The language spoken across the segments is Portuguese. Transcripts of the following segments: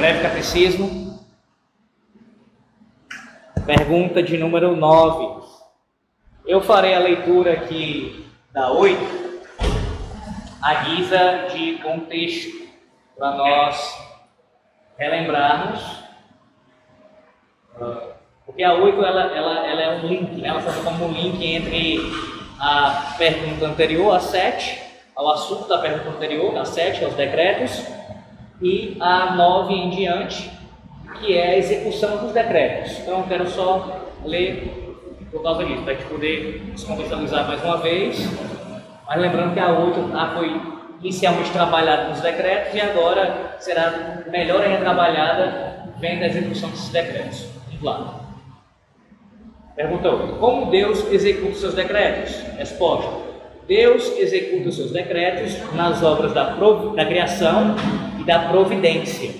Breve Catecismo, pergunta de número 9. Eu farei a leitura aqui da 8, à guisa de contexto, para nós relembrarmos, porque a 8 ela, ela, ela é um link, né? ela serve como um link entre a pergunta anterior, a 7, ao assunto da pergunta anterior, a 7, aos decretos, e a 9 em diante, que é a execução dos decretos. Então eu quero só ler por causa disso, para a gente poder se contextualizar mais uma vez. Mas lembrando que a 8 a foi inicialmente trabalhada nos decretos e agora será melhor ainda trabalhada vendo a execução desses decretos. Vamos lá. Pergunta 8. Como Deus executa seus decretos? Resposta. Deus executa os seus decretos nas obras da, da criação e da providência.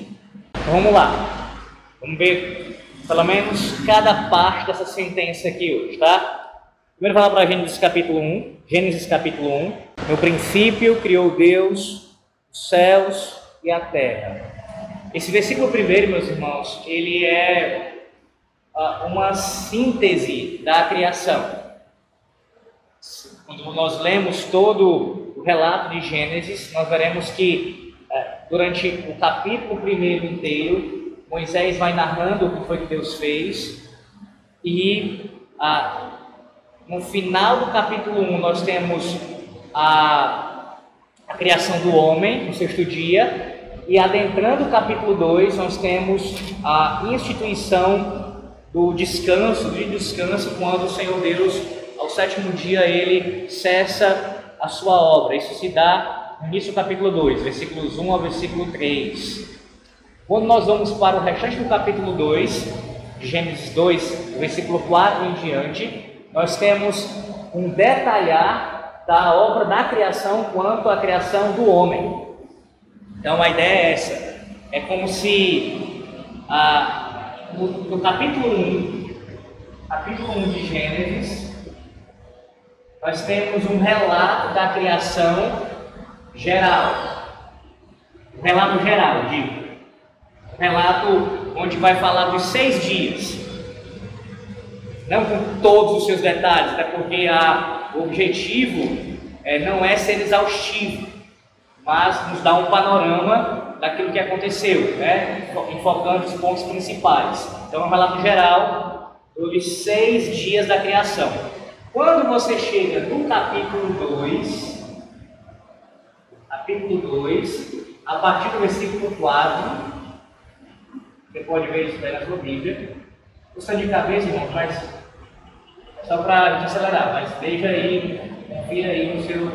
Então, vamos lá. Vamos ver pelo menos cada parte dessa sentença aqui hoje, tá? Primeiro falar para Gênesis capítulo 1. Gênesis capítulo 1. No princípio criou Deus os céus e a terra. Esse versículo primeiro, meus irmãos, ele é uma síntese da criação. Quando nós lemos todo o relato de Gênesis, nós veremos que é, durante o capítulo primeiro inteiro, Moisés vai narrando o que foi que Deus fez, e no final do capítulo 1 nós temos a, a criação do homem, no sexto dia, e adentrando o capítulo 2, nós temos a instituição do descanso, do descanso, quando o Senhor Deus, ao sétimo dia, ele cessa a sua obra. Isso se dá no início do capítulo 2, versículos 1 ao versículo 3. Quando nós vamos para o restante do capítulo 2, Gênesis 2, versículo 4 em diante, nós temos um detalhar da obra da criação quanto à criação do homem. Então a ideia é essa. É como se a, no, no capítulo 1, capítulo 1 de Gênesis, nós temos um relato da criação geral. Um relato geral, digo. Um relato onde vai falar dos seis dias. Não com todos os seus detalhes, até porque a, o objetivo é, não é ser exaustivo, mas nos dá um panorama daquilo que aconteceu, né? enfocando os pontos principais. Então, é um relato geral dos seis dias da criação. Quando você chega no capítulo 2, capítulo 2, a partir do versículo 4, você pode ver isso aí na sua Bíblia. Custa de cabeça, irmão, mas só para a gente acelerar, mas veja aí, confira aí no seu,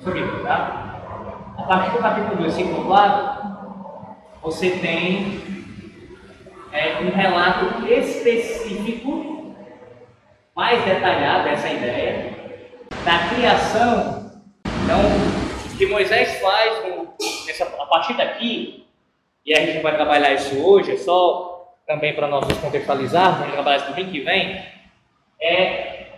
seu Bíblia, tá? A partir do capítulo 2, versículo 4, você tem é, um relato específico, mais detalhado dessa ideia, da criação. Então, o que Moisés faz no, nessa, a partir daqui, e a gente vai trabalhar isso hoje, é só também para nós nos contextualizarmos, vamos trabalhar isso no fim que vem, é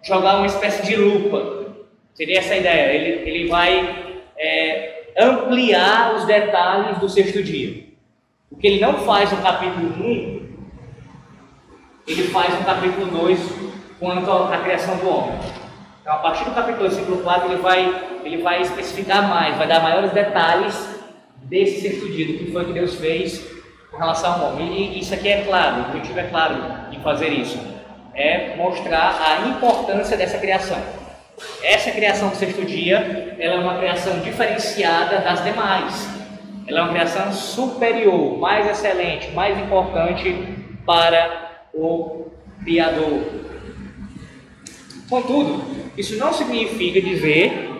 jogar uma espécie de lupa. Seria essa a ideia. Ele, ele vai é, ampliar os detalhes do sexto dia. O que ele não faz no capítulo 1, ele faz no capítulo 2 quanto à criação do homem. Então, a partir do capítulo 2, versículo 4, ele vai, ele vai especificar mais, vai dar maiores detalhes desse sexto dia, do que foi que Deus fez com relação ao homem. E isso aqui é claro, o objetivo é claro em fazer isso, é mostrar a importância dessa criação. Essa criação do sexto dia, ela é uma criação diferenciada das demais. Ela é uma criação superior, mais excelente, mais importante para o Criador. Contudo, isso não significa dizer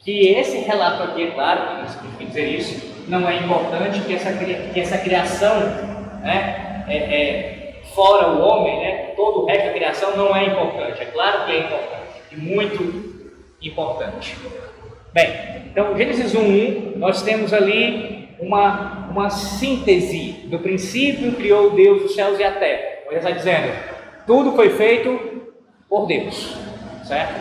que esse relato aqui, é claro não significa dizer isso, não é importante que essa, que essa criação, né, é, é, fora o homem, né, todo o resto da criação não é importante. É claro que é importante muito importante. Bem, então Gênesis 1, nós temos ali uma, uma síntese do princípio criou Deus os céus e a terra. Ele está dizendo, tudo foi feito por Deus, certo?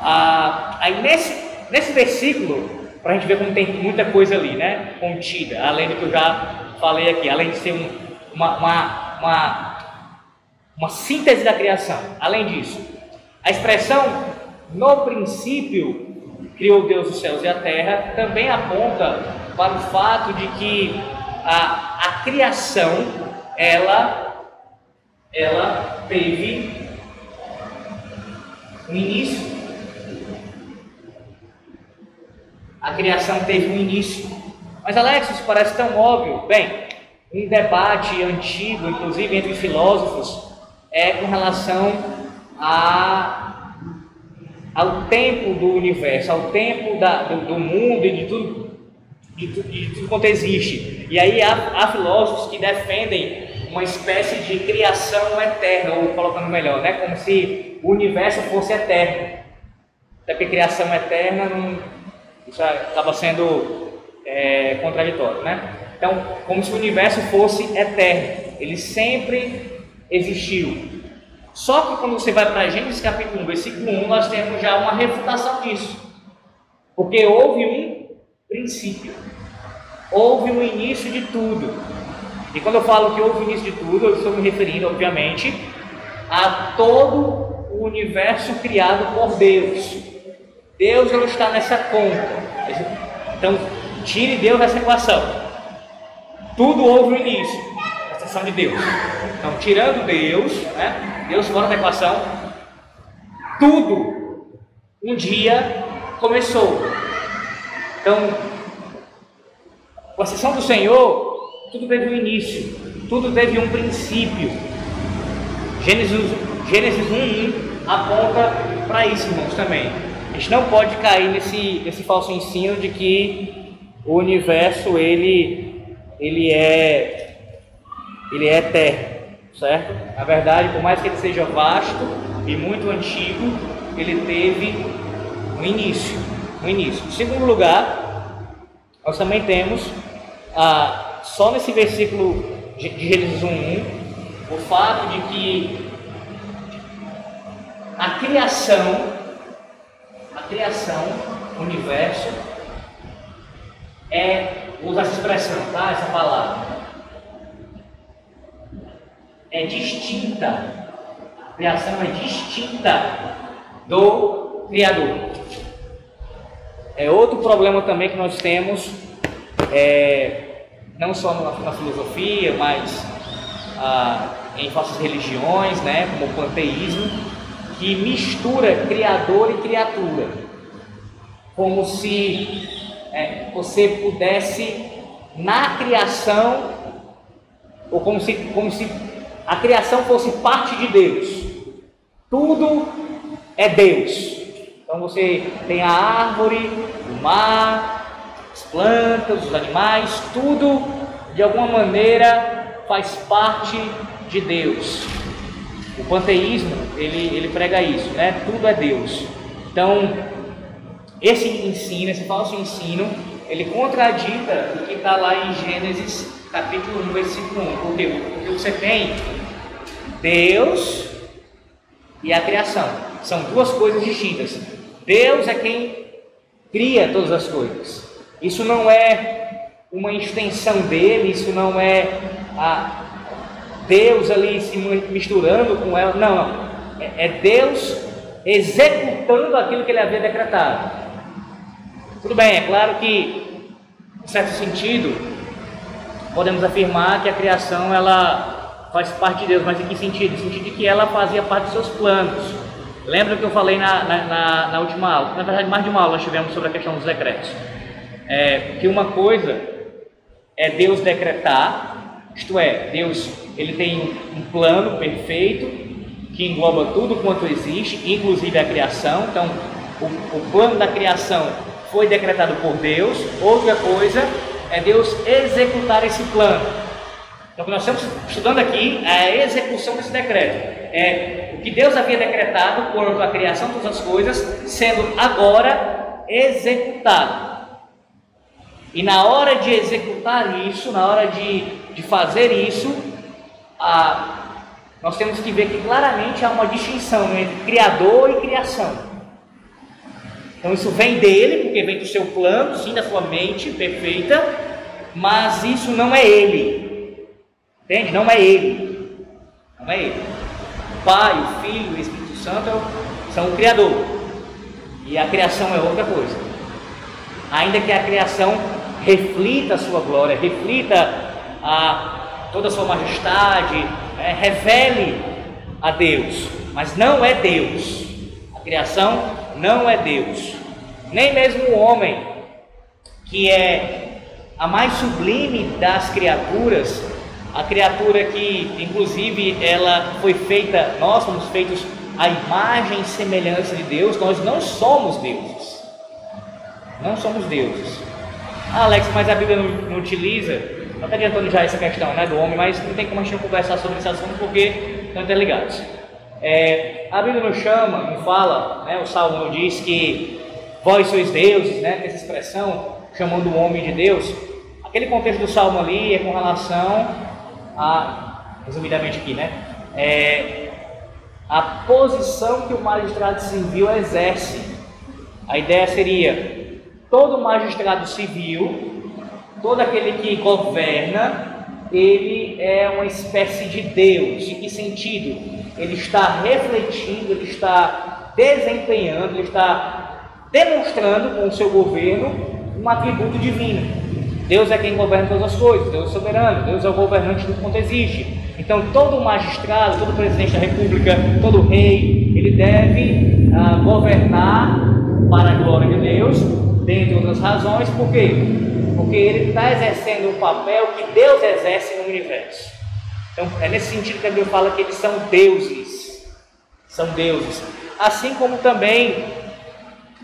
Ah, aí nesse, nesse versículo, para a gente ver como tem muita coisa ali, né, contida, além do que eu já falei aqui, além de ser um, uma, uma, uma, uma síntese da criação. Além disso, a expressão no princípio criou Deus os céus e a terra também aponta para o fato de que a, a criação ela, ela teve um início. A criação teve um início. Mas Alex, isso parece tão óbvio. Bem, um debate antigo, inclusive entre filósofos, é com relação a, ao tempo do universo, ao tempo da, do, do, mundo e de tudo, de, de tudo quanto existe. E aí há, há filósofos que defendem uma espécie de criação eterna, ou colocando melhor, né? como se o universo fosse eterno. Até porque criação eterna não, isso acaba sendo é, contraditório, né? Então, como se o universo fosse eterno, ele sempre existiu. Só que quando você vai para Gênesis capítulo 1, versículo 1, nós temos já uma refutação disso. Porque houve um princípio, houve um início de tudo. E quando eu falo que houve o início de tudo, eu estou me referindo, obviamente, a todo o universo criado por Deus. Deus não está nessa conta. Então, tire Deus dessa equação. Tudo houve o início, a exceção de Deus. Então, tirando Deus, né, Deus fora da equação, tudo um dia começou. Então, com a exceção do Senhor, tudo teve um início, tudo teve um princípio. Gênesis, Gênesis 1, 1 aponta para isso, irmãos, também. A gente não pode cair nesse, nesse falso ensino de que o universo ele, ele é ele é eterno, certo? Na verdade, por mais que ele seja vasto e muito antigo, ele teve um início, um início. Em segundo lugar, nós também temos a só nesse versículo de Gênesis 1, o fato de que a criação, a criação, o universo, é, usa essa expressão, tá? Essa palavra. É distinta. A criação é distinta do Criador. É outro problema também que nós temos. É, não só na, na filosofia, mas ah, em falsas religiões, né, como o panteísmo, que mistura criador e criatura, como se é, você pudesse na criação, ou como se, como se a criação fosse parte de Deus. Tudo é Deus. Então você tem a árvore, o mar, as plantas, os animais, tudo de alguma maneira faz parte de Deus. O panteísmo, ele, ele prega isso, né? Tudo é Deus. Então, esse ensino, esse falso ensino, ele contradita o que está lá em Gênesis capítulo 1, versículo 1. Porque, porque você tem Deus e a criação. São duas coisas distintas. Deus é quem cria todas as coisas. Isso não é uma extensão dele, isso não é a Deus ali se misturando com ela. Não, não. É, é Deus executando aquilo que ele havia decretado. Tudo bem, é claro que, em certo sentido, podemos afirmar que a criação ela faz parte de Deus, mas em que sentido? No sentido de que ela fazia parte dos seus planos. Lembra que eu falei na, na, na, na última aula? Na verdade, mais de uma aula nós tivemos sobre a questão dos decretos é, que uma coisa é Deus decretar, isto é, Deus ele tem um plano perfeito que engloba tudo quanto existe, inclusive a criação. Então, o, o plano da criação foi decretado por Deus. Outra coisa é Deus executar esse plano. Então, o que nós estamos estudando aqui é a execução desse decreto. É o que Deus havia decretado quanto à criação de todas as coisas, sendo agora executado. E na hora de executar isso, na hora de, de fazer isso, nós temos que ver que claramente há uma distinção entre Criador e criação. Então isso vem dele, porque vem do seu plano, sim, da sua mente perfeita, mas isso não é Ele. Entende? Não é Ele. Não é Ele. O Pai, o Filho o Espírito Santo são o Criador. E a criação é outra coisa. Ainda que a criação reflita a sua glória, reflita a, toda a sua majestade, é, revele a Deus, mas não é Deus. A criação não é Deus. Nem mesmo o homem, que é a mais sublime das criaturas, a criatura que, inclusive, ela foi feita, nós somos feitos à imagem e semelhança de Deus, nós não somos deuses. Não somos deuses. Ah, Alex, mas a Bíblia não, não utiliza. Não está adiantando já essa questão né, do homem, mas não tem como a gente conversar sobre esse assunto porque estão interligados. É, a Bíblia nos chama, nos fala, né, o Salmo diz que vós sois deuses, né, essa expressão, chamando o homem de Deus. Aquele contexto do Salmo ali é com relação a, resumidamente aqui, né, é, a posição que o magistrado civil exerce. A ideia seria: todo magistrado civil, todo aquele que governa, ele é uma espécie de Deus. Em que sentido? Ele está refletindo, ele está desempenhando, ele está demonstrando com o seu governo um atributo divino. Deus é quem governa todas as coisas, Deus é soberano, Deus é o governante do quanto existe. Então, todo magistrado, todo presidente da república, todo rei, ele deve ah, governar para a glória de Deus, dentre outras razões, por quê? Porque ele está exercendo um papel que Deus exerce no universo. Então, é nesse sentido que a Bíblia fala que eles são deuses. São deuses. Assim como também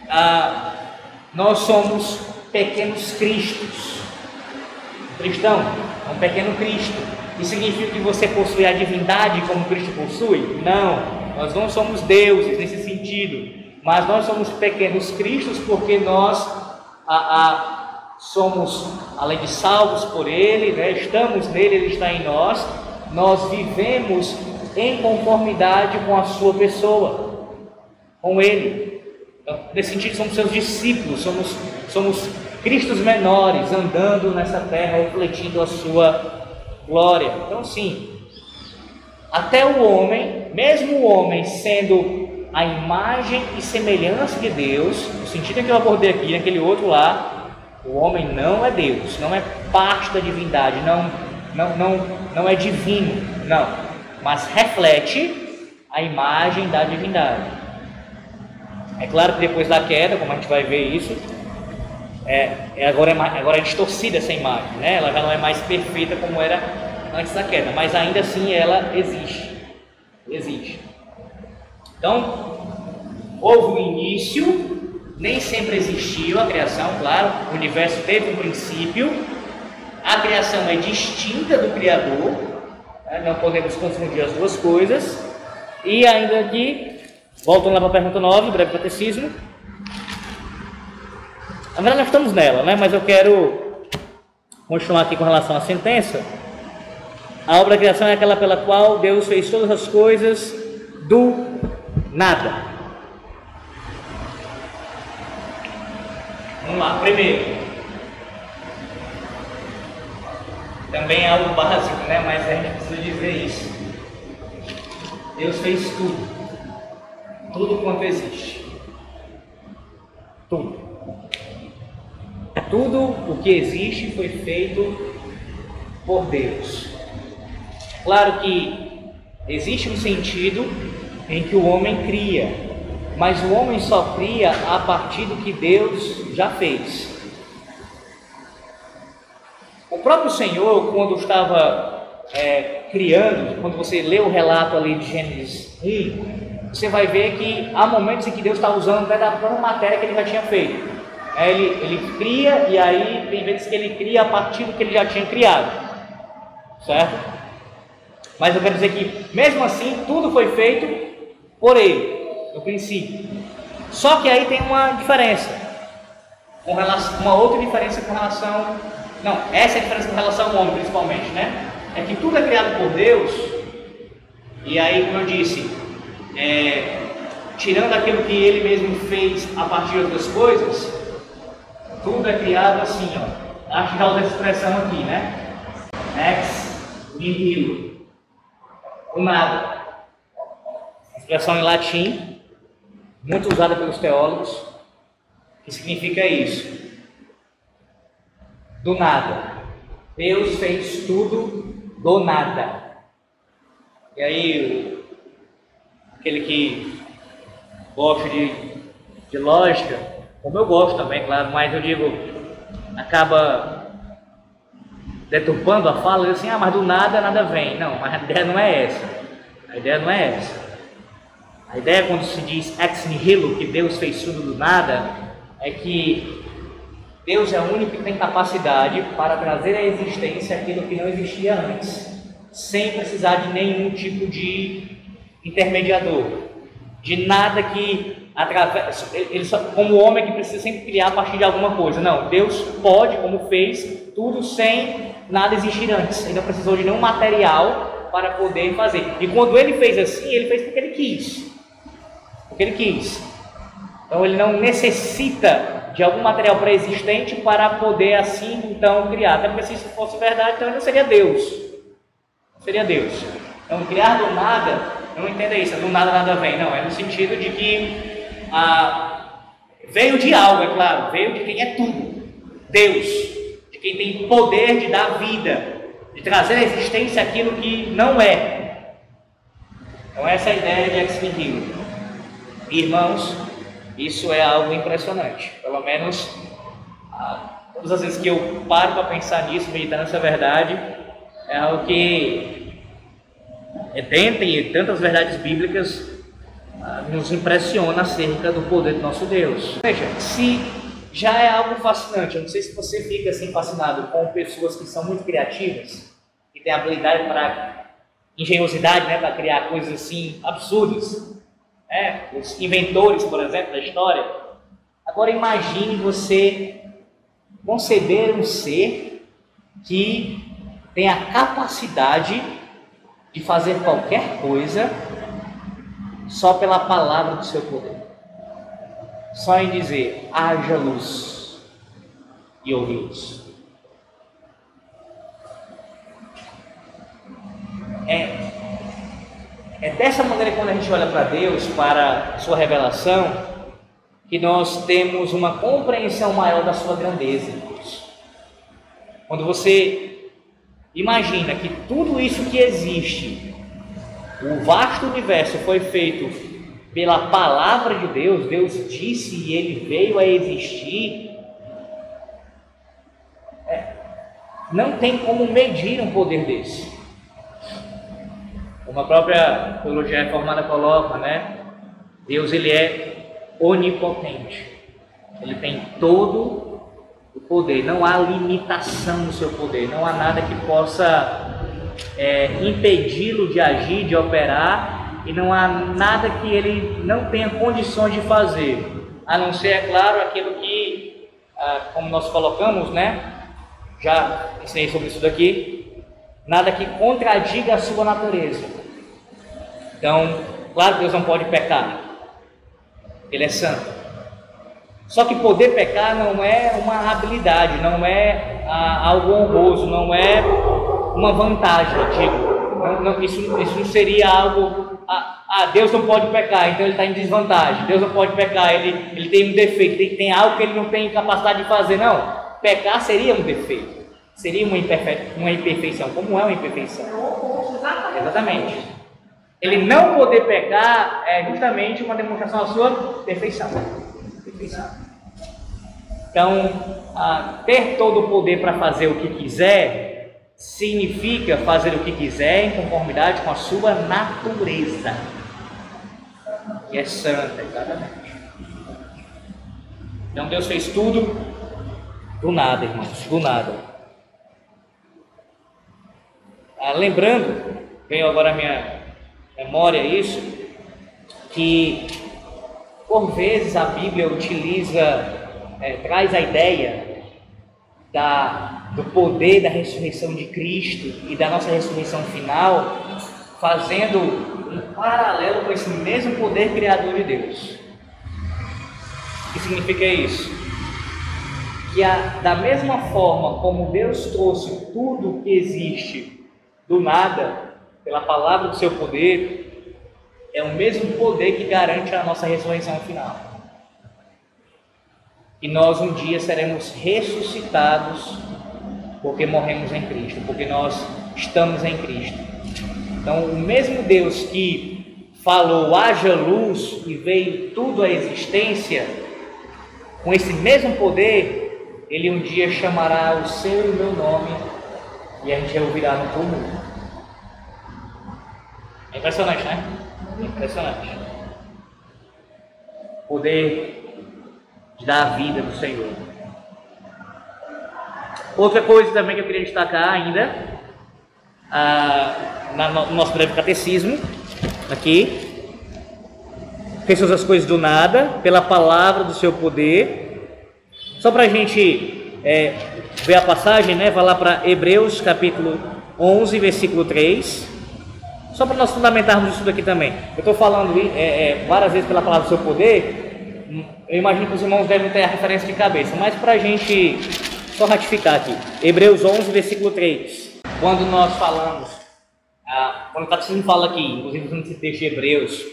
ah, nós somos pequenos cristos. cristão é um pequeno Cristo. Isso significa que você possui a divindade como Cristo possui? Não, nós não somos deuses nesse sentido, mas nós somos pequenos cristos porque nós a, a, somos, além de salvos por Ele, né, estamos nele, Ele está em nós, nós vivemos em conformidade com a Sua pessoa, com Ele. Então, nesse sentido, somos seus discípulos, somos, somos Cristos menores andando nessa terra, refletindo a Sua glória. Então, sim, até o homem, mesmo o homem sendo a imagem e semelhança de Deus, no sentido que eu abordei aqui, naquele outro lá, o homem não é Deus, não é parte da divindade, não, não, não, não é divino, não, mas reflete a imagem da divindade. É claro que depois da queda, como a gente vai ver isso, é, é agora, é, agora é distorcida essa imagem, né? ela já não é mais perfeita como era antes da queda, mas ainda assim ela existe. Existe. Então, houve um início, nem sempre existiu a criação, claro, o universo teve um princípio, a criação é distinta do Criador, né? não podemos confundir as duas coisas, e ainda aqui, voltando lá para a pergunta 9, breve catecismo, na verdade, nós estamos nela, né? mas eu quero continuar aqui com relação à sentença. A obra da criação é aquela pela qual Deus fez todas as coisas do nada. Vamos lá, primeiro. Também é algo básico, né? Mas a gente precisa dizer isso. Deus fez tudo. Tudo quanto existe. Tudo. Tudo o que existe foi feito por Deus. Claro que existe um sentido em que o homem cria, mas o homem só cria a partir do que Deus já fez. O próprio Senhor, quando estava é, criando, quando você lê o relato ali de Gênesis 1, você vai ver que há momentos em que Deus está usando uma matéria que ele já tinha feito. É, ele, ele cria e aí tem vezes que ele cria a partir do que ele já tinha criado. Certo? Mas eu quero dizer que, mesmo assim, tudo foi feito por ele, no princípio. Só que aí tem uma diferença. Uma outra diferença com relação. Não, essa é a diferença com relação ao homem, principalmente, né? É que tudo é criado por Deus. E aí, como eu disse, é, tirando aquilo que ele mesmo fez a partir de outras coisas, tudo é criado assim, ó, acho que essa expressão aqui, né? Ex nihilo. O nada. Expressão em latim, muito usada pelos teólogos, que significa isso. Do nada. Deus fez tudo do nada. E aí, aquele que gosta de, de lógica, como eu gosto também, claro, mas eu digo, acaba deturpando a fala, assim, ah, mas do nada nada vem. Não, a ideia não é essa. A ideia não é essa. A ideia quando se diz ex nihilo, que Deus fez tudo do nada, é que Deus é o único que tem capacidade para trazer à existência aquilo que não existia antes, sem precisar de nenhum tipo de intermediador, de nada que através, ele só, como homem que precisa sempre criar a partir de alguma coisa. Não, Deus pode, como fez, tudo sem nada existir antes. Ele não precisou de nenhum material para poder fazer. E quando ele fez assim, ele fez porque ele quis. Porque ele quis. Então ele não necessita de algum material pré-existente para poder assim então criar. Até porque se isso fosse verdade, então ele não seria Deus. Não seria Deus. Então criar do nada, não entenda isso, do nada nada vem. Não, é no sentido de que ah, veio de algo, é claro, veio de quem é tudo, Deus, de quem tem poder de dar vida, de trazer à existência aquilo que não é. Então essa é a ideia de ex nihilo. Irmãos, isso é algo impressionante. Pelo menos ah, todas as vezes que eu paro para pensar nisso, meditar nessa verdade, é algo que dentre tantas verdades bíblicas nos impressiona acerca do poder do nosso Deus. Veja, se já é algo fascinante, eu não sei se você fica assim fascinado com pessoas que são muito criativas, que têm habilidade para engenhosidade, né, para criar coisas assim absurdas, né? os inventores, por exemplo, da história. Agora imagine você conceber um ser que tem a capacidade de fazer qualquer coisa só pela palavra do seu poder. Só em dizer: haja luz e ouvi-los. É, é dessa maneira quando a gente olha para Deus, para sua revelação, que nós temos uma compreensão maior da sua grandeza. Quando você imagina que tudo isso que existe o vasto universo foi feito pela palavra de Deus, Deus disse e ele veio a existir. É, não tem como medir um poder desse. Como a própria teologia reformada coloca, né? Deus ele é onipotente. Ele tem todo o poder, não há limitação no seu poder, não há nada que possa é, impedi-lo de agir, de operar, e não há nada que ele não tenha condições de fazer, a não ser, é claro, aquilo que, ah, como nós colocamos, né? Já ensinei sobre isso daqui, nada que contradiga a sua natureza. Então, claro que Deus não pode pecar, Ele é santo. Só que poder pecar não é uma habilidade, não é ah, algo honroso, não é uma vantagem, digo. Não, não, isso, isso não seria algo. Ah, ah, Deus não pode pecar, então ele está em desvantagem. Deus não pode pecar, ele, ele tem um defeito, tem, tem algo que ele não tem capacidade de fazer. Não, pecar seria um defeito, seria uma, imperfe, uma imperfeição. Como é uma imperfeição? Exatamente. Ele não poder pecar é justamente uma demonstração da sua perfeição. perfeição. Então, ter todo o poder para fazer o que quiser significa fazer o que quiser em conformidade com a sua natureza, que é santa, exatamente. Então Deus fez tudo do nada, irmãos, do nada. Ah, lembrando, veio agora a minha memória isso, que por vezes a Bíblia utiliza, é, traz a ideia da do poder da ressurreição de Cristo e da nossa ressurreição final, fazendo um paralelo com esse mesmo poder criador de Deus. O que significa isso? que a, da mesma forma como Deus trouxe tudo que existe do nada, pela palavra do seu poder, é o mesmo poder que garante a nossa ressurreição final. E nós um dia seremos ressuscitados porque morremos em Cristo, porque nós estamos em Cristo. Então, o mesmo Deus que falou haja luz e veio tudo à existência, com esse mesmo poder, ele um dia chamará o seu e o meu nome e a gente ouvirá no túmulo. Impressionante, né? Impressionante. Poder de dar a vida do Senhor. Outra coisa também que eu queria destacar ainda, ah, no nosso breve catecismo, aqui, fez as coisas do nada, pela palavra do seu poder. Só para a gente é, ver a passagem, né? Vai lá para Hebreus capítulo 11, versículo 3. Só para nós fundamentarmos isso daqui também. Eu estou falando é, é, várias vezes pela palavra do seu poder. Eu imagino que os irmãos devem ter a referência de cabeça, mas para a gente só ratificar aqui. Hebreus 11, versículo 3. Quando nós falamos, ah, quando o catecismo fala aqui, inclusive nesse texto de Hebreus,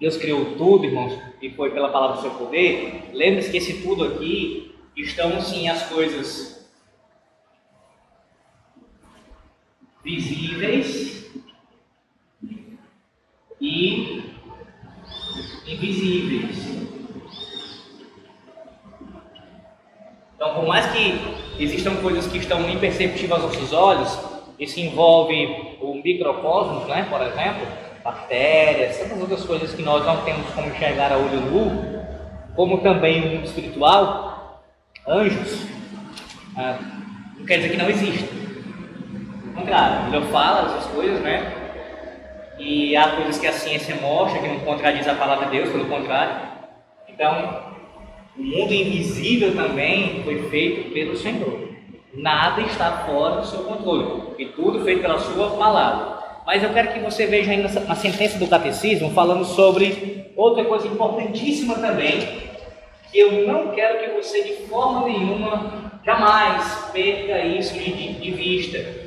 Deus criou tudo, irmãos, e foi pela palavra do seu poder. Lembre-se que esse tudo aqui estão sim as coisas visíveis e invisíveis. Então, por mais que existam coisas que estão imperceptíveis aos nossos olhos, isso envolve o microcosmos, né, por exemplo, bactérias, tantas outras coisas que nós não temos como enxergar a olho nu, como também o mundo espiritual, anjos, ah, não quer dizer que não existem. Ao contrário, ele fala essas coisas, né? E há coisas que a ciência mostra que não contradiz a palavra de Deus, pelo contrário. Então, o mundo invisível também foi feito pelo Senhor. Nada está fora do seu controle, e tudo feito pela sua palavra. Mas eu quero que você veja aí na sentença do catecismo falando sobre outra coisa importantíssima também, que eu não quero que você de forma nenhuma jamais perca isso de, de vista.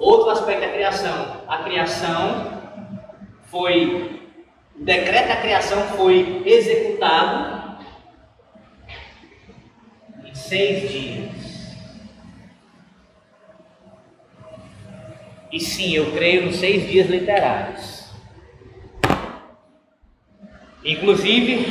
Outro aspecto da criação. A criação foi, o decreto da criação foi executado seis dias. E sim, eu creio nos seis dias literais. Inclusive,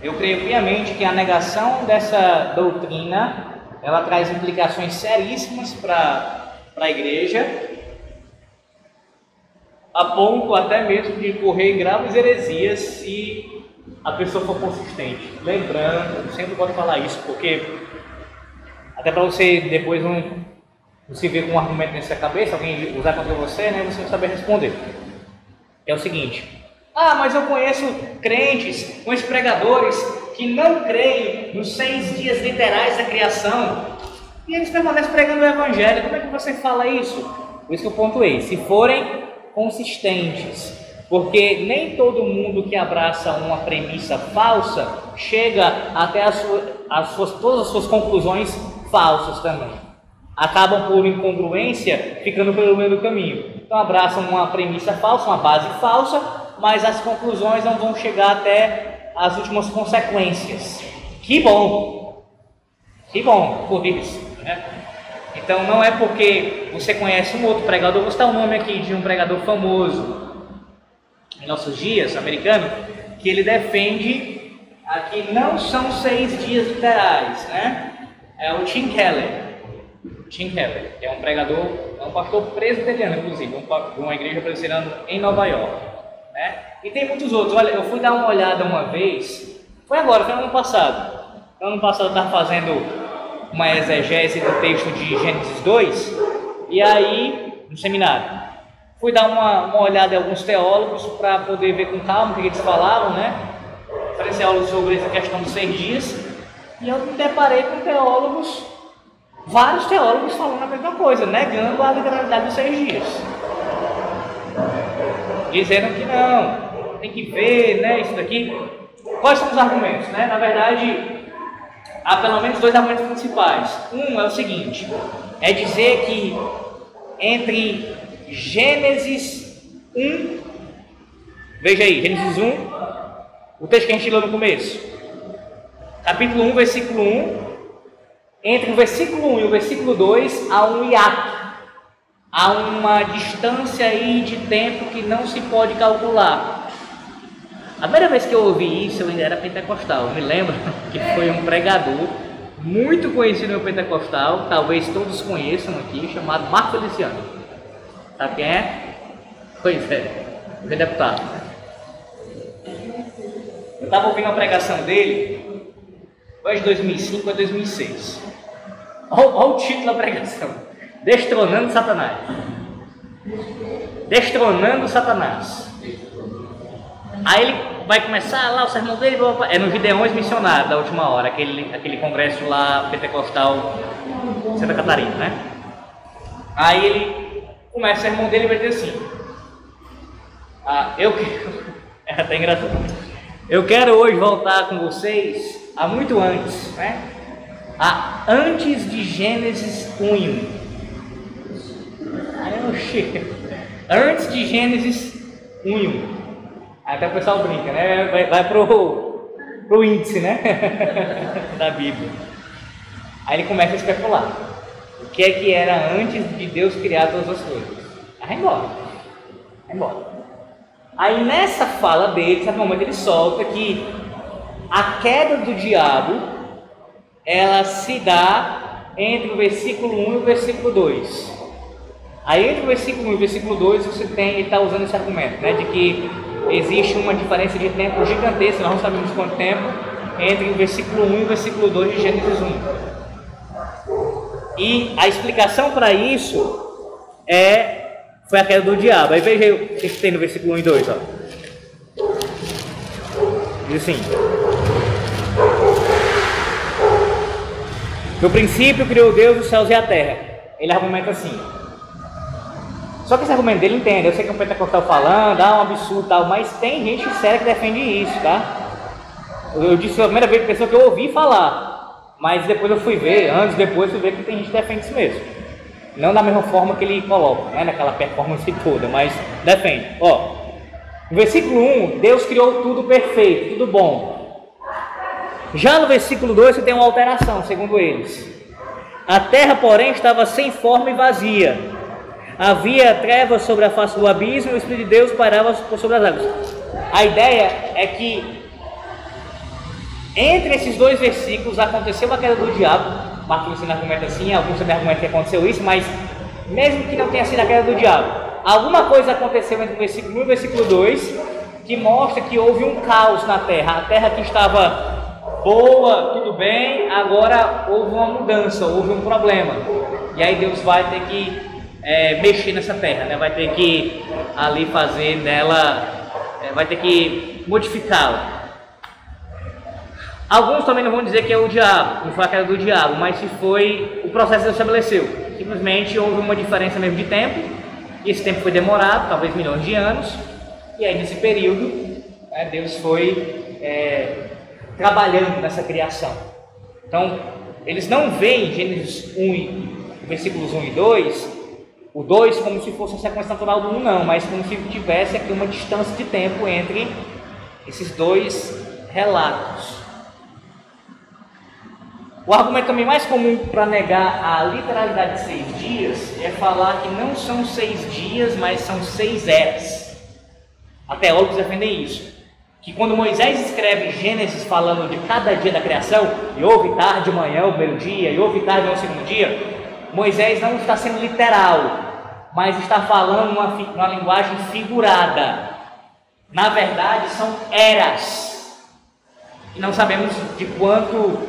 eu creio piamente que a negação dessa doutrina ela traz implicações seríssimas para a igreja, a ponto até mesmo de correr graves heresias se a pessoa for consistente. Lembrando, eu sempre gosto de falar isso, porque até para você depois não, não se ver com um argumento nessa cabeça, alguém usar contra você, né, você não saber responder. É o seguinte: ah, mas eu conheço crentes, conheço pregadores que não creem nos seis dias literais da criação e eles permanecem pregando o evangelho. Como é que você fala isso? Por isso que eu pontuei: se forem consistentes, porque nem todo mundo que abraça uma premissa falsa chega até as suas, as suas, todas as suas conclusões falsas também. Acabam por incongruência ficando pelo meio do caminho. Então abraçam uma premissa falsa, uma base falsa, mas as conclusões não vão chegar até as últimas consequências. Que bom! Que bom por isso. Né? Então não é porque você conhece um outro pregador, vou citar o nome aqui de um pregador famoso, em nossos dias, americano, que ele defende que não são seis dias literais, né? É o Tim Keller. Tim Keller, que é um pregador, é um pastor presbiteriano, inclusive, de uma igreja presbiteriana em Nova York. Né? E tem muitos outros. Olha, eu fui dar uma olhada uma vez, foi agora, foi no ano passado. No ano passado eu estava fazendo uma exegese do texto de Gênesis 2, e aí, no seminário. Fui dar uma, uma olhada em alguns teólogos para poder ver com calma o que eles falavam, né? Falei aula sobre essa questão dos seis dias. E eu me deparei com teólogos, vários teólogos falando a mesma coisa, negando a literalidade dos seis dias. Dizendo que não, tem que ver, né? Isso daqui. Quais são os argumentos, né? Na verdade, há pelo menos dois argumentos principais. Um é o seguinte: é dizer que entre Gênesis 1, veja aí, Gênesis 1, o texto que a gente leu no começo, capítulo 1, versículo 1, entre o versículo 1 e o versículo 2 há um hiato, há uma distância aí de tempo que não se pode calcular. A primeira vez que eu ouvi isso, eu ainda era pentecostal. Eu me lembro que foi um pregador muito conhecido no pentecostal, talvez todos conheçam aqui, chamado Marco Feliciano. Sabe quem é? Pois é, foi deputado. Eu estava ouvindo a pregação dele, foi de 2005 a 2006. Olha, olha o título da pregação: Destronando Satanás. Destronando Satanás. Aí ele vai começar lá o sermão dele, é no Gideões Missionário da última hora, aquele, aquele congresso lá pentecostal Santa Catarina, né? Aí ele começa o sermão dele e vai dizer assim: ah, eu quero, é até engraçado. Eu quero hoje voltar com vocês a muito antes, né? A antes de Gênesis 1. Aí eu chego. Antes de Gênesis 1. Até o pessoal brinca, né? Vai, vai pro, pro índice, né? da Bíblia. Aí ele começa a especular. O que é que era antes de Deus criar todas as coisas? Aí vai embora. Vai embora. Aí nessa fala dele, certo momento ele solta que a queda do diabo ela se dá entre o versículo 1 e o versículo 2. Aí entre o versículo 1 e o versículo 2 você tem, ele está usando esse argumento, né, de que existe uma diferença de tempo gigantesca, nós não sabemos quanto tempo, entre o versículo 1 e o versículo 2 de Gênesis 1. E a explicação para isso é foi a queda do diabo. Aí veja o que tem no versículo 1 e 2. Ó. Diz assim: No princípio criou Deus os céus e a terra. Ele argumenta assim: só que esse argumento dele entende, eu sei que é um pentecostal falando, ah, um absurdo tal, mas tem gente séria que defende isso, tá? Eu disse a primeira vez que pessoa que eu ouvi falar, mas depois eu fui ver, anos depois eu fui ver que tem gente que defende isso mesmo. Não da mesma forma que ele coloca, né, naquela performance toda, mas defende. Ó, no versículo 1, Deus criou tudo perfeito, tudo bom. Já no versículo 2 você tem uma alteração, segundo eles. A terra, porém, estava sem forma e vazia Havia trevas sobre a face do abismo e o Espírito de Deus pairava sobre as águas. A ideia é que entre esses dois versículos aconteceu a queda do diabo. Marcos você argumenta assim, alguns também argumentam que aconteceu isso, mas mesmo que não tenha sido a queda do diabo, alguma coisa aconteceu entre o versículo 1 e o versículo 2 que mostra que houve um caos na terra. A terra que estava boa, tudo bem, agora houve uma mudança, houve um problema. E aí Deus vai ter que é, mexer nessa terra, né? vai ter que ali fazer nela, é, vai ter que modificá-la. Alguns também não vão dizer que é o diabo, não foi a queda do diabo, mas se foi o processo que estabeleceu. Simplesmente houve uma diferença mesmo de tempo, e esse tempo foi demorado, talvez milhões de anos, e aí nesse período né, Deus foi é, trabalhando nessa criação. Então, eles não veem Gênesis 1, versículos 1 e 2 o 2 como se fosse uma sequência natural do 1, um, não, mas como se tivesse aqui uma distância de tempo entre esses dois relatos. O argumento também mais comum para negar a literalidade de seis dias é falar que não são seis dias, mas são seis eras. Até teólogos defendem isso. Que quando Moisés escreve Gênesis falando de cada dia da criação, e houve tarde, manhã, o primeiro dia, e houve tarde, o segundo dia, Moisés não está sendo literal, mas está falando uma, uma linguagem figurada. Na verdade, são eras. E não sabemos de quanto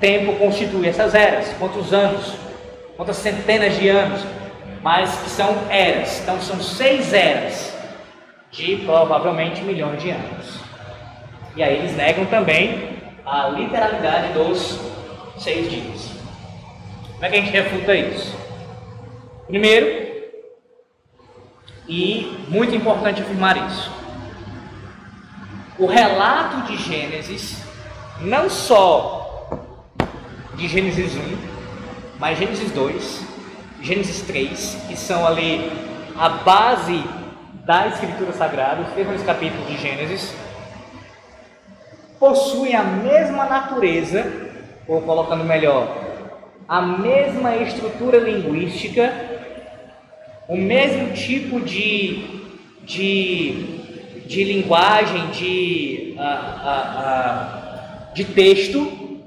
tempo constitui essas eras, quantos anos, quantas centenas de anos, mas que são eras. Então, são seis eras de provavelmente milhões de anos. E aí eles negam também a literalidade dos seis dias. Como é que a gente refuta isso? Primeiro, e muito importante afirmar isso, o relato de Gênesis não só de Gênesis 1, mais Gênesis 2, Gênesis 3, que são ali a base da Escritura Sagrada, os primeiros capítulos de Gênesis, possuem a mesma natureza, ou colocando melhor, a mesma estrutura linguística, o mesmo tipo de, de, de linguagem, de, uh, uh, uh, de texto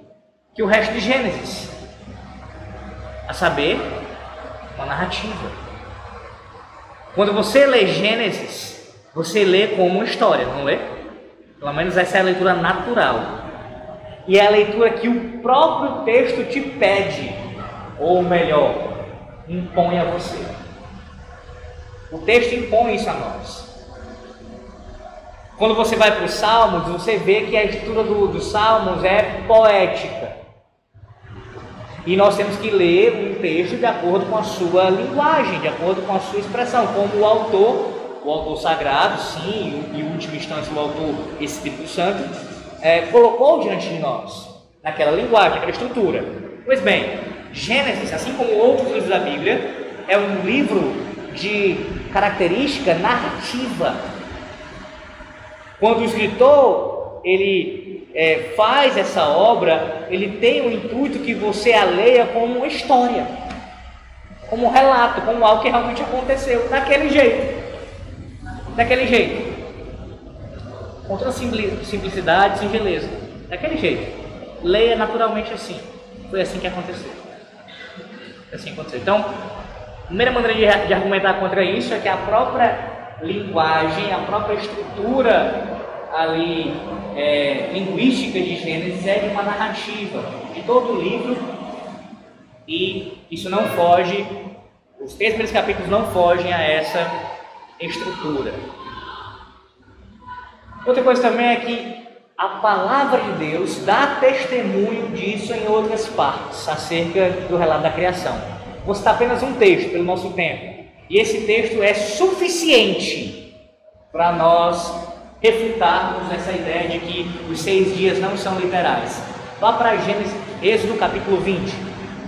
que o resto de Gênesis, a saber, uma narrativa. Quando você lê Gênesis, você lê como uma história, não lê? Pelo menos essa é a leitura natural. E é a leitura que o próprio texto te pede, ou melhor, impõe a você. O texto impõe isso a nós. Quando você vai para os Salmos, você vê que a estrutura do, dos Salmos é poética. E nós temos que ler um texto de acordo com a sua linguagem, de acordo com a sua expressão, como o autor, o autor sagrado, sim, e em última instância o autor Espírito Santo, é, colocou diante de nós, naquela linguagem, naquela estrutura. Pois bem, Gênesis, assim como outros livros da Bíblia, é um livro de característica narrativa. Quando o escritor ele é, faz essa obra, ele tem o intuito que você a leia como uma história, como um relato, como algo que realmente aconteceu, daquele jeito. Daquele jeito com toda simplicidade e singeleza. Daquele jeito. Leia naturalmente assim. Foi assim que aconteceu. Foi assim que aconteceu. Então, a primeira maneira de, de argumentar contra isso é que a própria linguagem, a própria estrutura ali é, linguística de Gênesis é de uma narrativa de todo o livro e isso não foge, os três primeiros capítulos não fogem a essa estrutura. Outra coisa também é que a palavra de Deus dá testemunho disso em outras partes, acerca do relato da criação. Vou citar apenas um texto pelo nosso tempo. E esse texto é suficiente para nós refutarmos essa ideia de que os seis dias não são literais. Vá para Gênesis, Êxodo capítulo 20.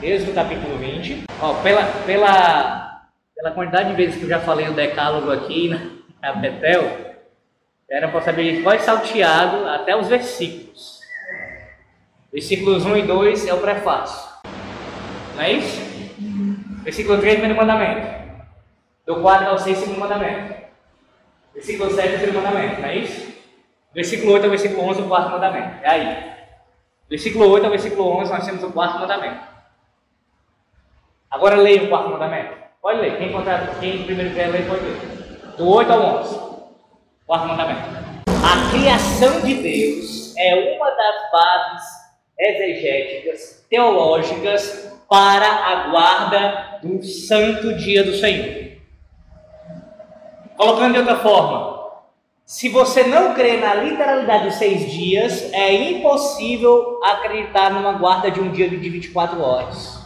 Êxodo capítulo 20. Ó, pela, pela, pela quantidade de vezes que eu já falei o decálogo aqui na Betel, era para saber qual é salteado até os versículos. Versículos 1 e 2 é o prefácio. Não é isso? Versículo 3, primeiro mandamento. Do 4 ao 6, segundo mandamento. Versículo 7, terceiro mandamento. Não é isso? Versículo 8 ao versículo 11, o quarto mandamento. É aí. Versículo 8 ao versículo 11, nós temos o quarto mandamento. Agora leia o quarto mandamento. Pode ler. Quem, contar, quem primeiro quer ler, pode ler. Do 8 ao 11. Quarto mandamento. A criação de Deus é uma das bases exegéticas, teológicas para a guarda do santo dia do Senhor. Colocando de outra forma, se você não crê na literalidade dos seis dias, é impossível acreditar numa guarda de um dia de 24 horas.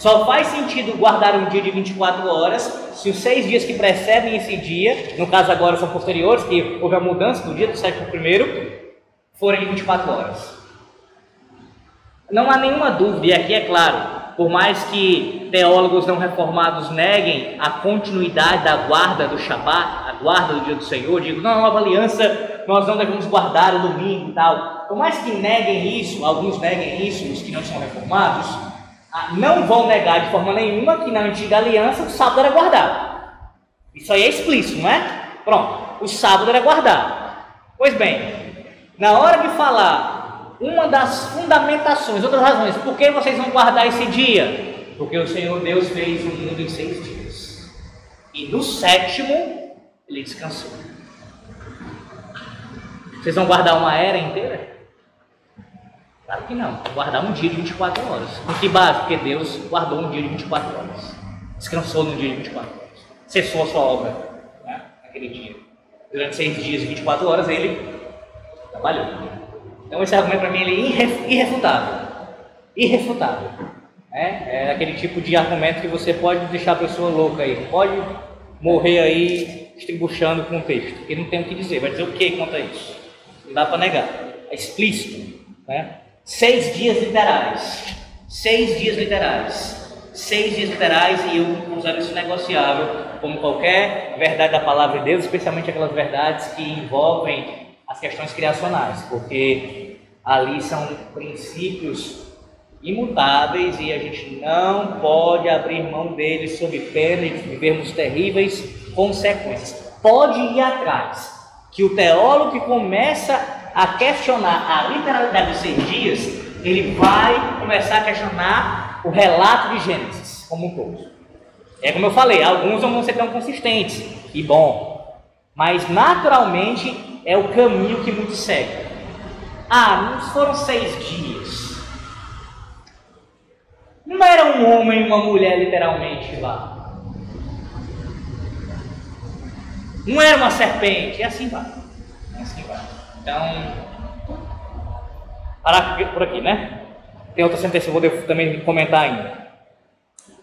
Só faz sentido guardar um dia de 24 horas se os seis dias que precedem esse dia, no caso agora são posteriores, que houve a mudança do dia do sétimo primeiro, forem de 24 horas. Não há nenhuma dúvida, e aqui é claro, por mais que teólogos não reformados neguem a continuidade da guarda do Shabat, a guarda do dia do Senhor, digo, não, nova aliança, nós não devemos guardar o domingo e tal. Por mais que neguem isso, alguns neguem isso, os que não são reformados, não vão negar de forma nenhuma que na antiga aliança o sábado era guardado. Isso aí é explícito, não é? Pronto, o sábado era guardado. Pois bem, na hora de falar uma das fundamentações, outras razões, por que vocês vão guardar esse dia? Porque o Senhor Deus fez o mundo em seis dias. E no sétimo, ele descansou. Vocês vão guardar uma era inteira? Claro que não. Guardar um dia de 24 horas. Por que base? Porque Deus guardou um dia de 24 horas. Descansou no dia de 24 horas. Cessou a sua obra né? naquele dia. Durante seis dias e 24 horas ele trabalhou. Então esse argumento para mim ele é irrefutável. Irrefutável. É, é aquele tipo de argumento que você pode deixar a pessoa louca aí. Pode morrer aí estribuchando com o texto. Porque não tem o que dizer. Vai dizer o que contra isso? Não dá para negar. É explícito. Né? Seis dias literais. Seis dias literais. Seis dias literais e eu usar isso negociável, como qualquer verdade da palavra de Deus, especialmente aquelas verdades que envolvem as questões criacionais, porque ali são princípios imutáveis e a gente não pode abrir mão deles sob pena de vivermos terríveis consequências. Pode ir atrás, que o teólogo que começa a questionar a literalidade dos seis dias, ele vai começar a questionar o relato de Gênesis como um todo. É como eu falei, alguns vão ser tão consistentes, e bom, mas naturalmente é o caminho que muitos seguem. Ah, não foram seis dias. Não era um homem e uma mulher literalmente lá. Não era uma serpente. E assim vai. assim vai. Então, parar por aqui, né? Tem outra sentença que eu vou também comentar ainda.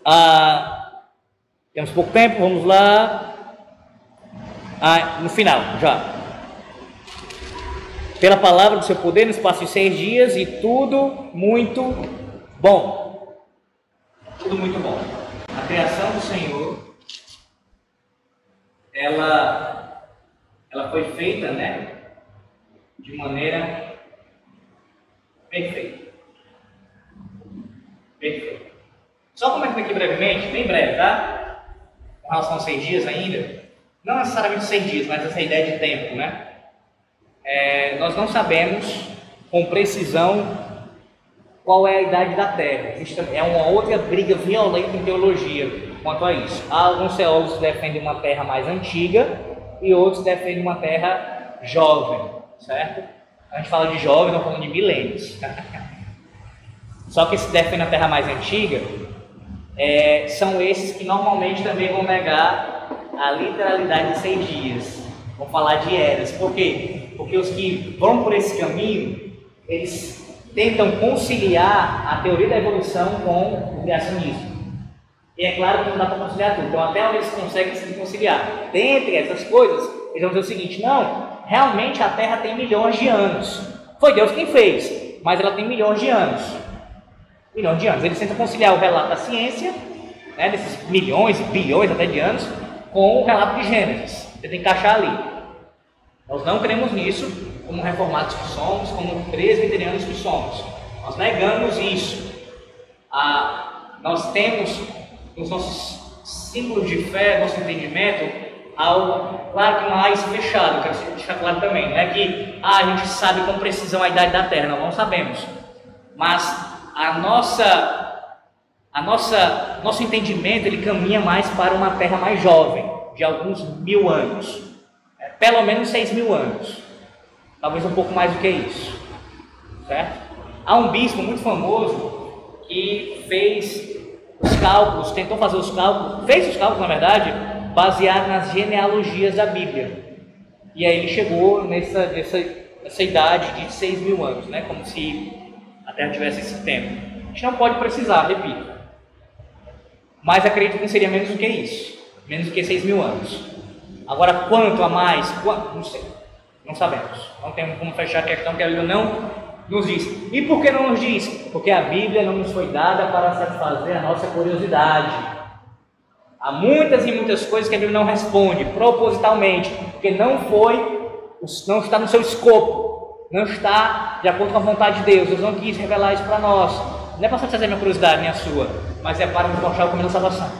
Ah, temos pouco tempo, vamos lá. Ah, no final, já. Pela palavra do seu poder, no espaço de seis dias, e tudo muito bom tudo muito bom. A criação do Senhor, ela, ela foi feita, né, de maneira perfeita. Perfeita. Só comentando aqui brevemente, bem breve, tá? Com relação aos seis dias ainda, não necessariamente seis dias, mas essa ideia de tempo, né? É, nós não sabemos com precisão qual é a idade da Terra. É uma outra briga violenta em teologia quanto a isso. Há alguns teólogos que defendem uma Terra mais antiga e outros defendem uma Terra jovem, certo? A gente fala de jovem, não falando de milênios. Só que se defende a Terra mais antiga, é, são esses que normalmente também vão negar a literalidade de seis dias. Vão falar de eras. Por quê? Porque os que vão por esse caminho, eles tentam conciliar a teoria da evolução com o criacionismo. E é claro que não dá para conciliar tudo. Então, até onde eles conseguem se conciliar. Dentre essas coisas, eles vão dizer o seguinte: não, realmente a Terra tem milhões de anos. Foi Deus quem fez, mas ela tem milhões de anos. Milhões de anos. Eles tentam conciliar o relato da ciência, né, desses milhões, bilhões até de anos, com o relato de Gênesis. Você tem que encaixar ali. Nós não cremos nisso, como reformados que somos, como presbiterianos que somos. Nós negamos isso. Ah, nós temos nos nossos símbolos de fé, nosso entendimento, algo, claro que mais fechado, quero deixar claro também, não é que ah, a gente sabe com precisão a idade da Terra, não, não sabemos. Mas a nossa, a nossa, nosso entendimento ele caminha mais para uma Terra mais jovem, de alguns mil anos, é, pelo menos seis mil anos talvez um pouco mais do que isso, certo? Há um bispo muito famoso que fez os cálculos, tentou fazer os cálculos, fez os cálculos na verdade, baseado nas genealogias da Bíblia. E aí ele chegou nessa, nessa, nessa idade de 6 mil anos, né? como se a Terra tivesse esse tempo. A gente não pode precisar, repito. Mas acredito que seria menos do que isso, menos do que 6 mil anos. Agora, quanto a mais? Quanto? Não sei. Não sabemos. Não temos como fechar a questão que a Bíblia não nos diz. E por que não nos diz? Porque a Bíblia não nos foi dada para satisfazer a nossa curiosidade. Há muitas e muitas coisas que a Bíblia não responde propositalmente, porque não foi, não está no seu escopo, não está de acordo com a vontade de Deus. Deus não quis revelar isso para nós. Não é para satisfazer minha curiosidade nem a sua, mas é para nos mostrar o caminho da salvação,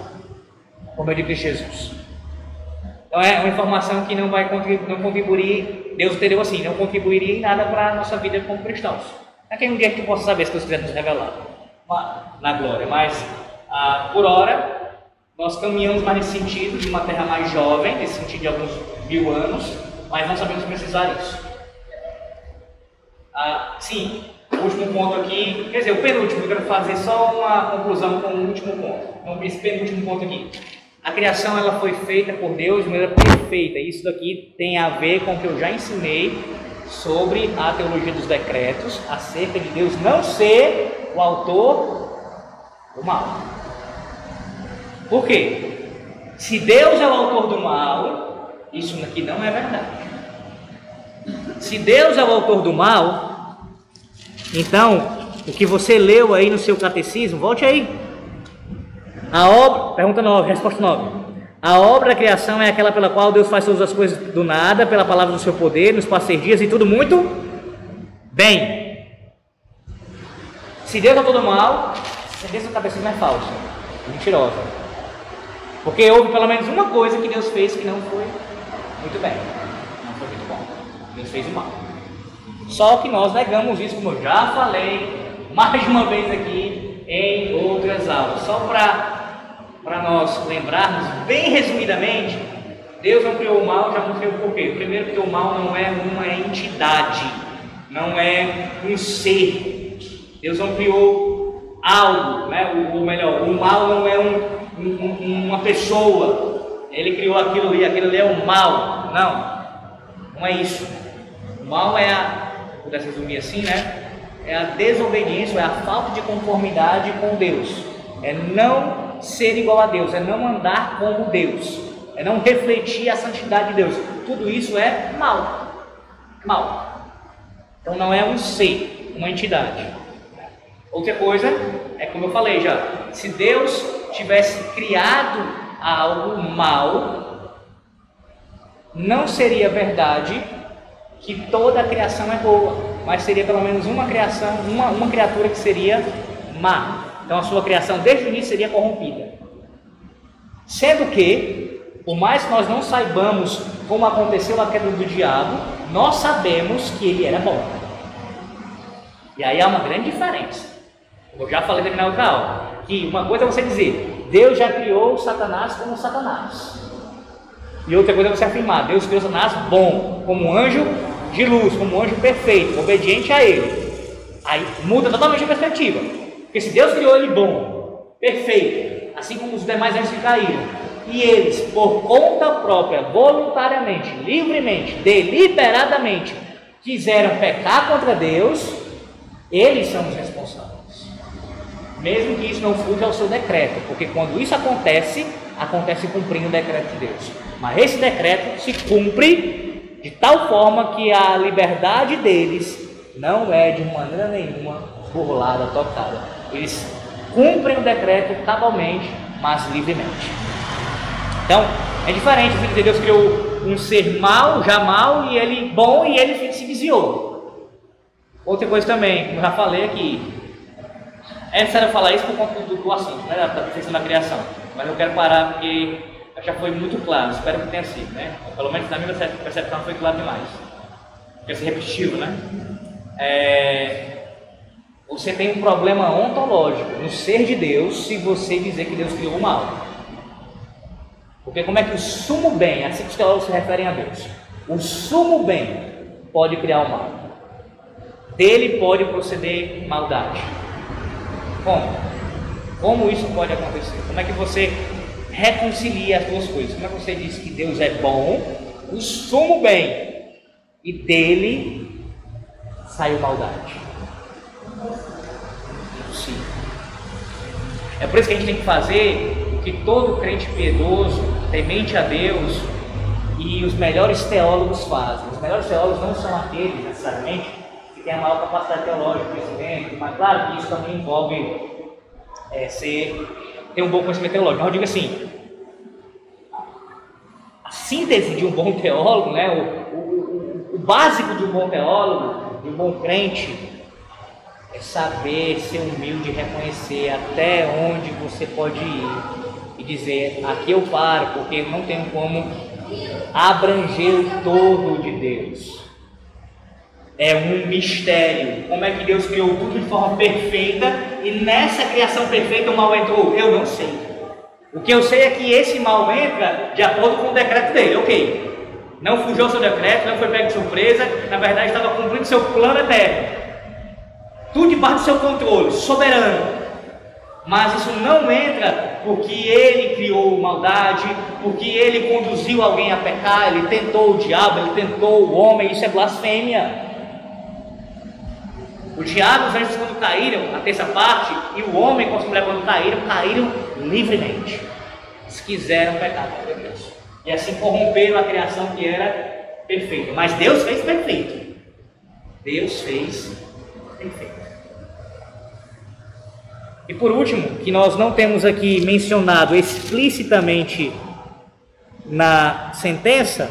por meio de Cristo Jesus. Então é uma informação que não vai não contribuir, Deus entendeu assim, não contribuiria em nada para a nossa vida como cristãos. É que um dia que possa saber se Deus quiser nos revelar na glória, mas ah, por hora nós caminhamos mais nesse sentido de uma terra mais jovem, nesse sentido de alguns mil anos, mas não sabemos precisar isso. Ah, sim, o último ponto aqui, quer dizer, o penúltimo, eu quero fazer só uma conclusão com o último ponto. Então, esse penúltimo ponto aqui. A criação ela foi feita por Deus de maneira perfeita. Isso daqui tem a ver com o que eu já ensinei sobre a teologia dos decretos, acerca de Deus não ser o autor do mal. Por quê? Se Deus é o autor do mal, isso aqui não é verdade. Se Deus é o autor do mal, Então, o que você leu aí no seu catecismo, volte aí. A obra, pergunta 9, resposta 9. A obra da criação é aquela pela qual Deus faz todas as coisas do nada, pela palavra do seu poder, nos passeis dias e tudo muito bem. Se Deus é todo mal, a sentença do catecismo é falsa, mentirosa. Porque houve pelo menos uma coisa que Deus fez que não foi muito bem. Não foi muito bom. Deus fez o mal. Só que nós negamos isso, como eu já falei mais uma vez aqui em outras aulas. Só para nós lembrarmos, bem resumidamente, Deus não criou o mal, já mostrei o porquê. Primeiro, porque o mal não é uma entidade, não é um ser. Deus não criou algo, né? ou melhor, o mal não é um, um, uma pessoa. Ele criou aquilo ali, aquilo ali é o mal. Não, não é isso. O mal é a, pudesse resumir assim, né? é a desobediência, é a falta de conformidade com Deus, é não ser igual a Deus, é não andar como Deus, é não refletir a santidade de Deus. Tudo isso é mal. Mal. Então não é um ser, uma entidade. Outra coisa é como eu falei já, se Deus tivesse criado algo mal, não seria verdade que toda a criação é boa mas seria pelo menos uma criação, uma, uma criatura que seria má. Então a sua criação desde o início seria corrompida. Sendo que, por mais que nós não saibamos como aconteceu a queda do diabo, nós sabemos que ele era bom. E aí há uma grande diferença. Eu já falei na outra aula, que uma coisa é você dizer, Deus já criou Satanás como Satanás. E outra coisa é você afirmar, Deus criou Satanás bom, como anjo de luz, como um anjo perfeito, obediente a ele. Aí muda totalmente a perspectiva. Porque se Deus criou ele bom, perfeito, assim como os demais anjos que caíram, e eles, por conta própria, voluntariamente, livremente, deliberadamente, quiseram pecar contra Deus, eles são os responsáveis. Mesmo que isso não fuja ao seu decreto, porque quando isso acontece, acontece cumprindo o decreto de Deus. Mas esse decreto se cumpre de tal forma que a liberdade deles não é de maneira nenhuma burlada, tocada. Eles cumprem o decreto cabalmente, mas livremente. Então, é diferente, o Filho de Deus criou um ser mau, já mau, e ele bom, e ele se desviou. Outra coisa também, como eu já falei aqui, é necessário falar isso por conta do, do assunto, né, da perfeição da criação, mas eu quero parar porque já foi muito claro, espero que tenha sido, né? Pelo menos na minha percepção foi claro demais. Quer ser repetitivo, né? É... Você tem um problema ontológico no ser de Deus se você dizer que Deus criou o mal. Porque como é que o sumo bem, assim que os teólogos se referem a Deus, o sumo bem pode criar o mal. Dele pode proceder maldade. Como? Como isso pode acontecer? Como é que você reconcilia as duas coisas. Como é que você diz que Deus é bom, o sumo bem, e dele saiu maldade? Sim. É por isso que a gente tem que fazer o que todo crente piedoso, temente a Deus, e os melhores teólogos fazem. Os melhores teólogos não são aqueles, necessariamente, têm a maior capacidade teológica, conhecimento, mas claro que isso também envolve é, ser ter um bom conhecimento teológico. Mas eu digo assim, a síntese de um bom teólogo, né, o, o, o, básico de um bom teólogo, de um bom crente, é saber ser humilde reconhecer até onde você pode ir e dizer, aqui eu paro, porque não tenho como abranger o todo de Deus é um mistério. Como é que Deus criou tudo de forma perfeita e nessa criação perfeita o mal entrou? Eu não sei. O que eu sei é que esse mal entra de acordo com o decreto dele, ok. Não fugiu ao seu decreto, não foi pego de surpresa, na verdade estava cumprindo seu plano eterno. Tudo debaixo do seu controle, soberano. Mas isso não entra porque ele criou maldade, porque ele conduziu alguém a pecar, ele tentou o diabo, ele tentou o homem, isso é blasfêmia. Os anjos, quando caíram, a terça parte, e o homem com a mulher, quando caíram, caíram livremente. Se quiseram pecar contra Deus. E assim corromperam a criação que era perfeita. Mas Deus fez perfeito. Deus fez perfeita. E por último, que nós não temos aqui mencionado explicitamente na sentença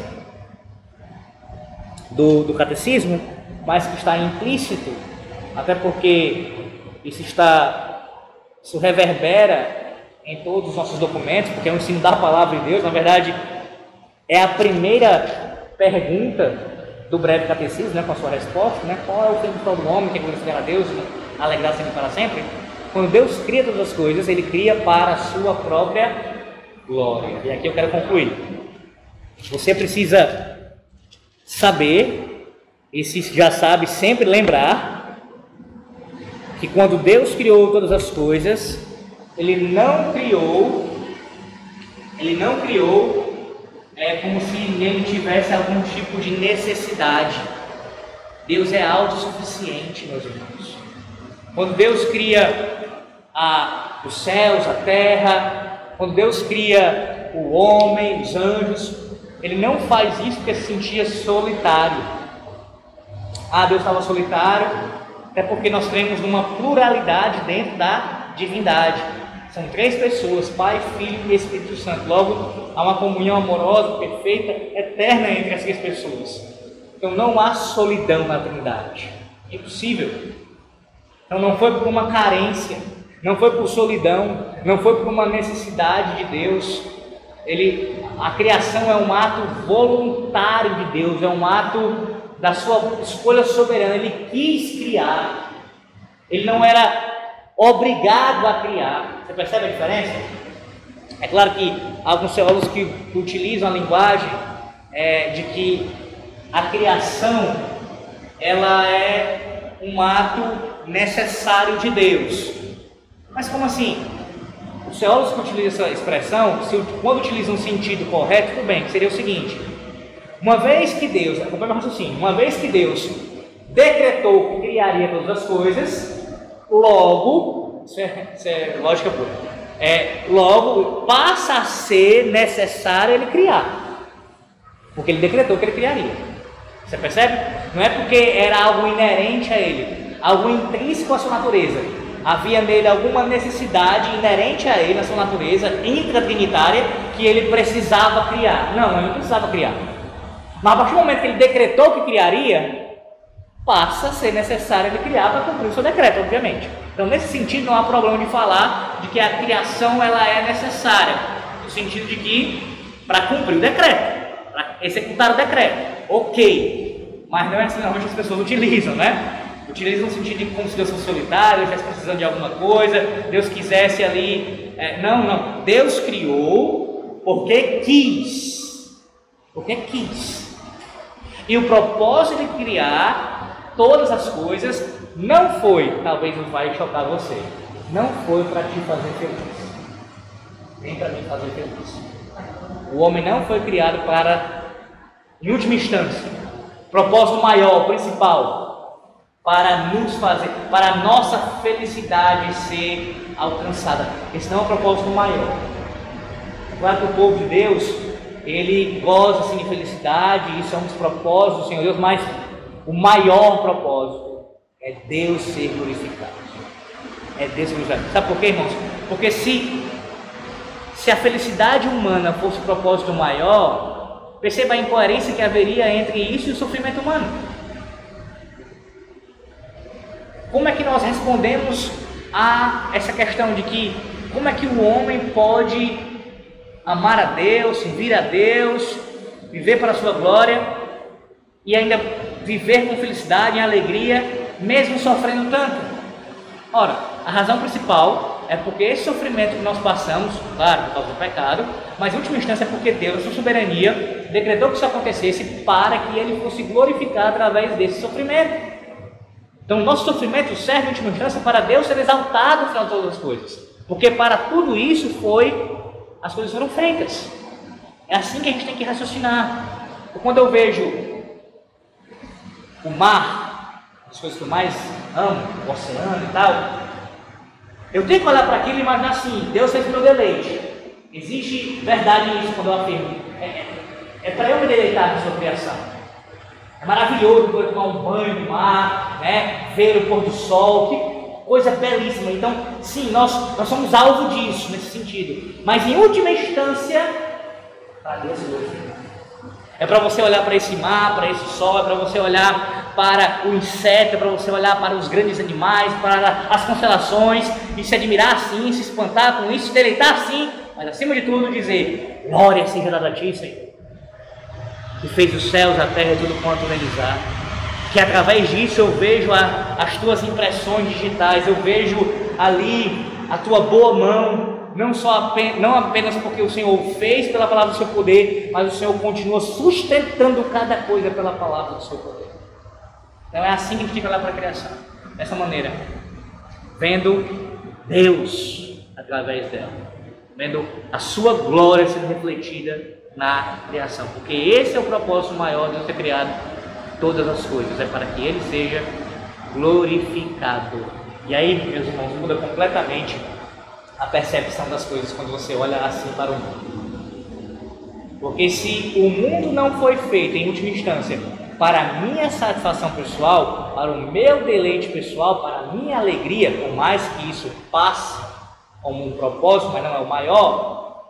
do, do catecismo, mas que está implícito, até porque isso está, isso reverbera em todos os nossos documentos, porque é o ensino da palavra de Deus, na verdade, é a primeira pergunta do breve catecismo, né, com a sua resposta, né, qual é o fim do homem que é glorificar a Deus, alegrar sempre para sempre. Quando Deus cria todas as coisas, Ele cria para a sua própria glória. E aqui eu quero concluir. Você precisa saber, e se já sabe, sempre lembrar, que quando Deus criou todas as coisas, Ele não criou, Ele não criou é como se ele tivesse algum tipo de necessidade. Deus é autossuficiente, meus irmãos. Quando Deus cria a, os céus, a terra, quando Deus cria o homem, os anjos, ele não faz isso porque se sentia solitário. Ah, Deus estava solitário, até porque nós cremos numa pluralidade dentro da divindade. São três pessoas, Pai, Filho e Espírito Santo. Logo, há uma comunhão amorosa, perfeita, eterna entre as três pessoas. Então não há solidão na Trindade. Impossível. Então não foi por uma carência, não foi por solidão, não foi por uma necessidade de Deus. Ele, a criação é um ato voluntário de Deus, é um ato da sua escolha soberana. Ele quis criar. Ele não era obrigado a criar. Você percebe a diferença? É claro que alguns teólogos que, utilizam a linguagem é, de que a criação ela é um ato necessário de Deus. Mas como assim? Os teólogos que utilizam essa expressão, se, quando utilizam um sentido correto, tudo bem, seria o seguinte: uma vez que Deus, acompanha o raciocínio, uma vez que Deus decretou que criaria todas as coisas, logo, isso é, isso é lógica pura, é, logo passa a ser necessário ele criar, porque ele decretou que ele criaria. Você percebe? Não é porque era algo inerente a ele, algo intrínseco à sua natureza havia nele alguma necessidade inerente a ele, na sua natureza intratrinitária, que ele precisava criar. Não, ele não precisava criar. Mas a partir do momento que ele decretou que criaria, passa a ser necessário ele criar para cumprir o seu decreto, obviamente. Então, nesse sentido, não há problema de falar de que a criação ela é necessária, no sentido de que para cumprir o decreto, para executar o decreto, ok. Mas não é assim normalmente as pessoas utilizam, né? utiliza no sentido de como se Deus fosse solitário, estivesse precisando de alguma coisa, Deus quisesse ali. É, não, não. Deus criou porque quis. Porque quis. E o propósito de criar todas as coisas não foi, talvez não vai chocar você, não foi para te fazer feliz, nem para me fazer feliz. O homem não foi criado para, em última instância, propósito maior, principal, para nos fazer, para a nossa felicidade ser alcançada. Esse não é um propósito maior. Claro que o povo de Deus, ele goza assim, de felicidade, isso é um dos propósitos do Senhor Deus, mas o maior propósito é Deus ser glorificado. É Deus ser glorificado. Sabe por quê, irmãos? Porque se, se a felicidade humana fosse o propósito maior, perceba a incoerência que haveria entre isso e o sofrimento humano. Como é que nós respondemos a essa questão de que como é que o homem pode amar a Deus, servir a Deus, viver para a sua glória e ainda viver com felicidade e alegria, mesmo sofrendo tanto? Ora, a razão principal é porque esse sofrimento que nós passamos, claro, por causa do pecado, mas em última instância é porque Deus, na sua soberania, decretou que isso acontecesse para que ele fosse glorificado através desse sofrimento. Então, o nosso sofrimento serve, em última instância, para Deus ser exaltado no final de todas as coisas. Porque para tudo isso foi, as coisas foram feitas. É assim que a gente tem que raciocinar. Quando eu vejo o mar, as coisas que eu mais amo, o oceano e tal, eu tenho que olhar para aquilo e imaginar assim: Deus fez meu deleite. Existe verdade nisso quando eu afirmo. É, é, é para eu me deleitar na sua criação. É maravilhoso poder tomar um banho no mar, né? ver o pôr do sol, que coisa belíssima. Então, sim, nós, nós somos alvo disso, nesse sentido. Mas em última instância, Deus é para você olhar para esse mar, para esse sol, é para você olhar para o inseto, é para você olhar para os grandes animais, para as constelações e se admirar assim, se espantar com isso, se deleitar assim, mas acima de tudo dizer: Glória seja dada a ti, Senhor, que fez os céus, a terra e tudo quanto neles há. Que através disso eu vejo a, as tuas impressões digitais, eu vejo ali a tua boa mão, não, só apenas, não apenas porque o Senhor fez pela palavra do seu poder, mas o Senhor continua sustentando cada coisa pela palavra do seu poder. Então é assim que a gente tem que olhar para a criação, dessa maneira, vendo Deus através dela, vendo a sua glória sendo refletida na criação, porque esse é o propósito maior de Deus ter criado todas as coisas, é para que Ele seja glorificado. E aí, meus irmãos, muda completamente a percepção das coisas quando você olha assim para o mundo. Porque se o mundo não foi feito em última instância para a minha satisfação pessoal, para o meu deleite pessoal, para a minha alegria, por mais que isso passe como um propósito, mas não é o maior.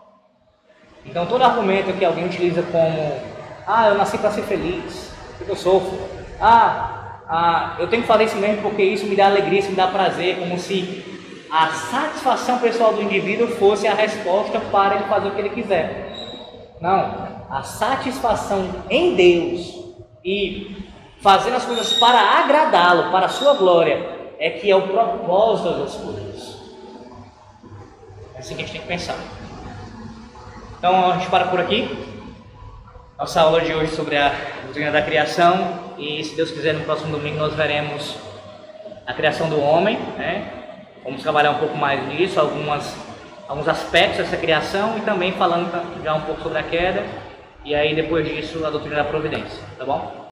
Então todo argumento que alguém utiliza como ah, eu nasci para ser feliz, eu sofro. Ah, ah, eu tenho que fazer isso mesmo porque isso me dá alegria, isso me dá prazer, como se a satisfação pessoal do indivíduo fosse a resposta para ele fazer o que ele quiser. Não, a satisfação em Deus e fazendo as coisas para agradá-lo, para a sua glória, é que é o propósito das coisas. É assim que a gente tem que pensar. Então a gente para por aqui. Nossa aula de hoje sobre a doutrina da criação e se Deus quiser no próximo domingo nós veremos a criação do homem, né? Vamos trabalhar um pouco mais nisso, algumas, alguns aspectos dessa criação e também falando já um pouco sobre a queda. E aí depois disso a doutrina da providência, tá bom?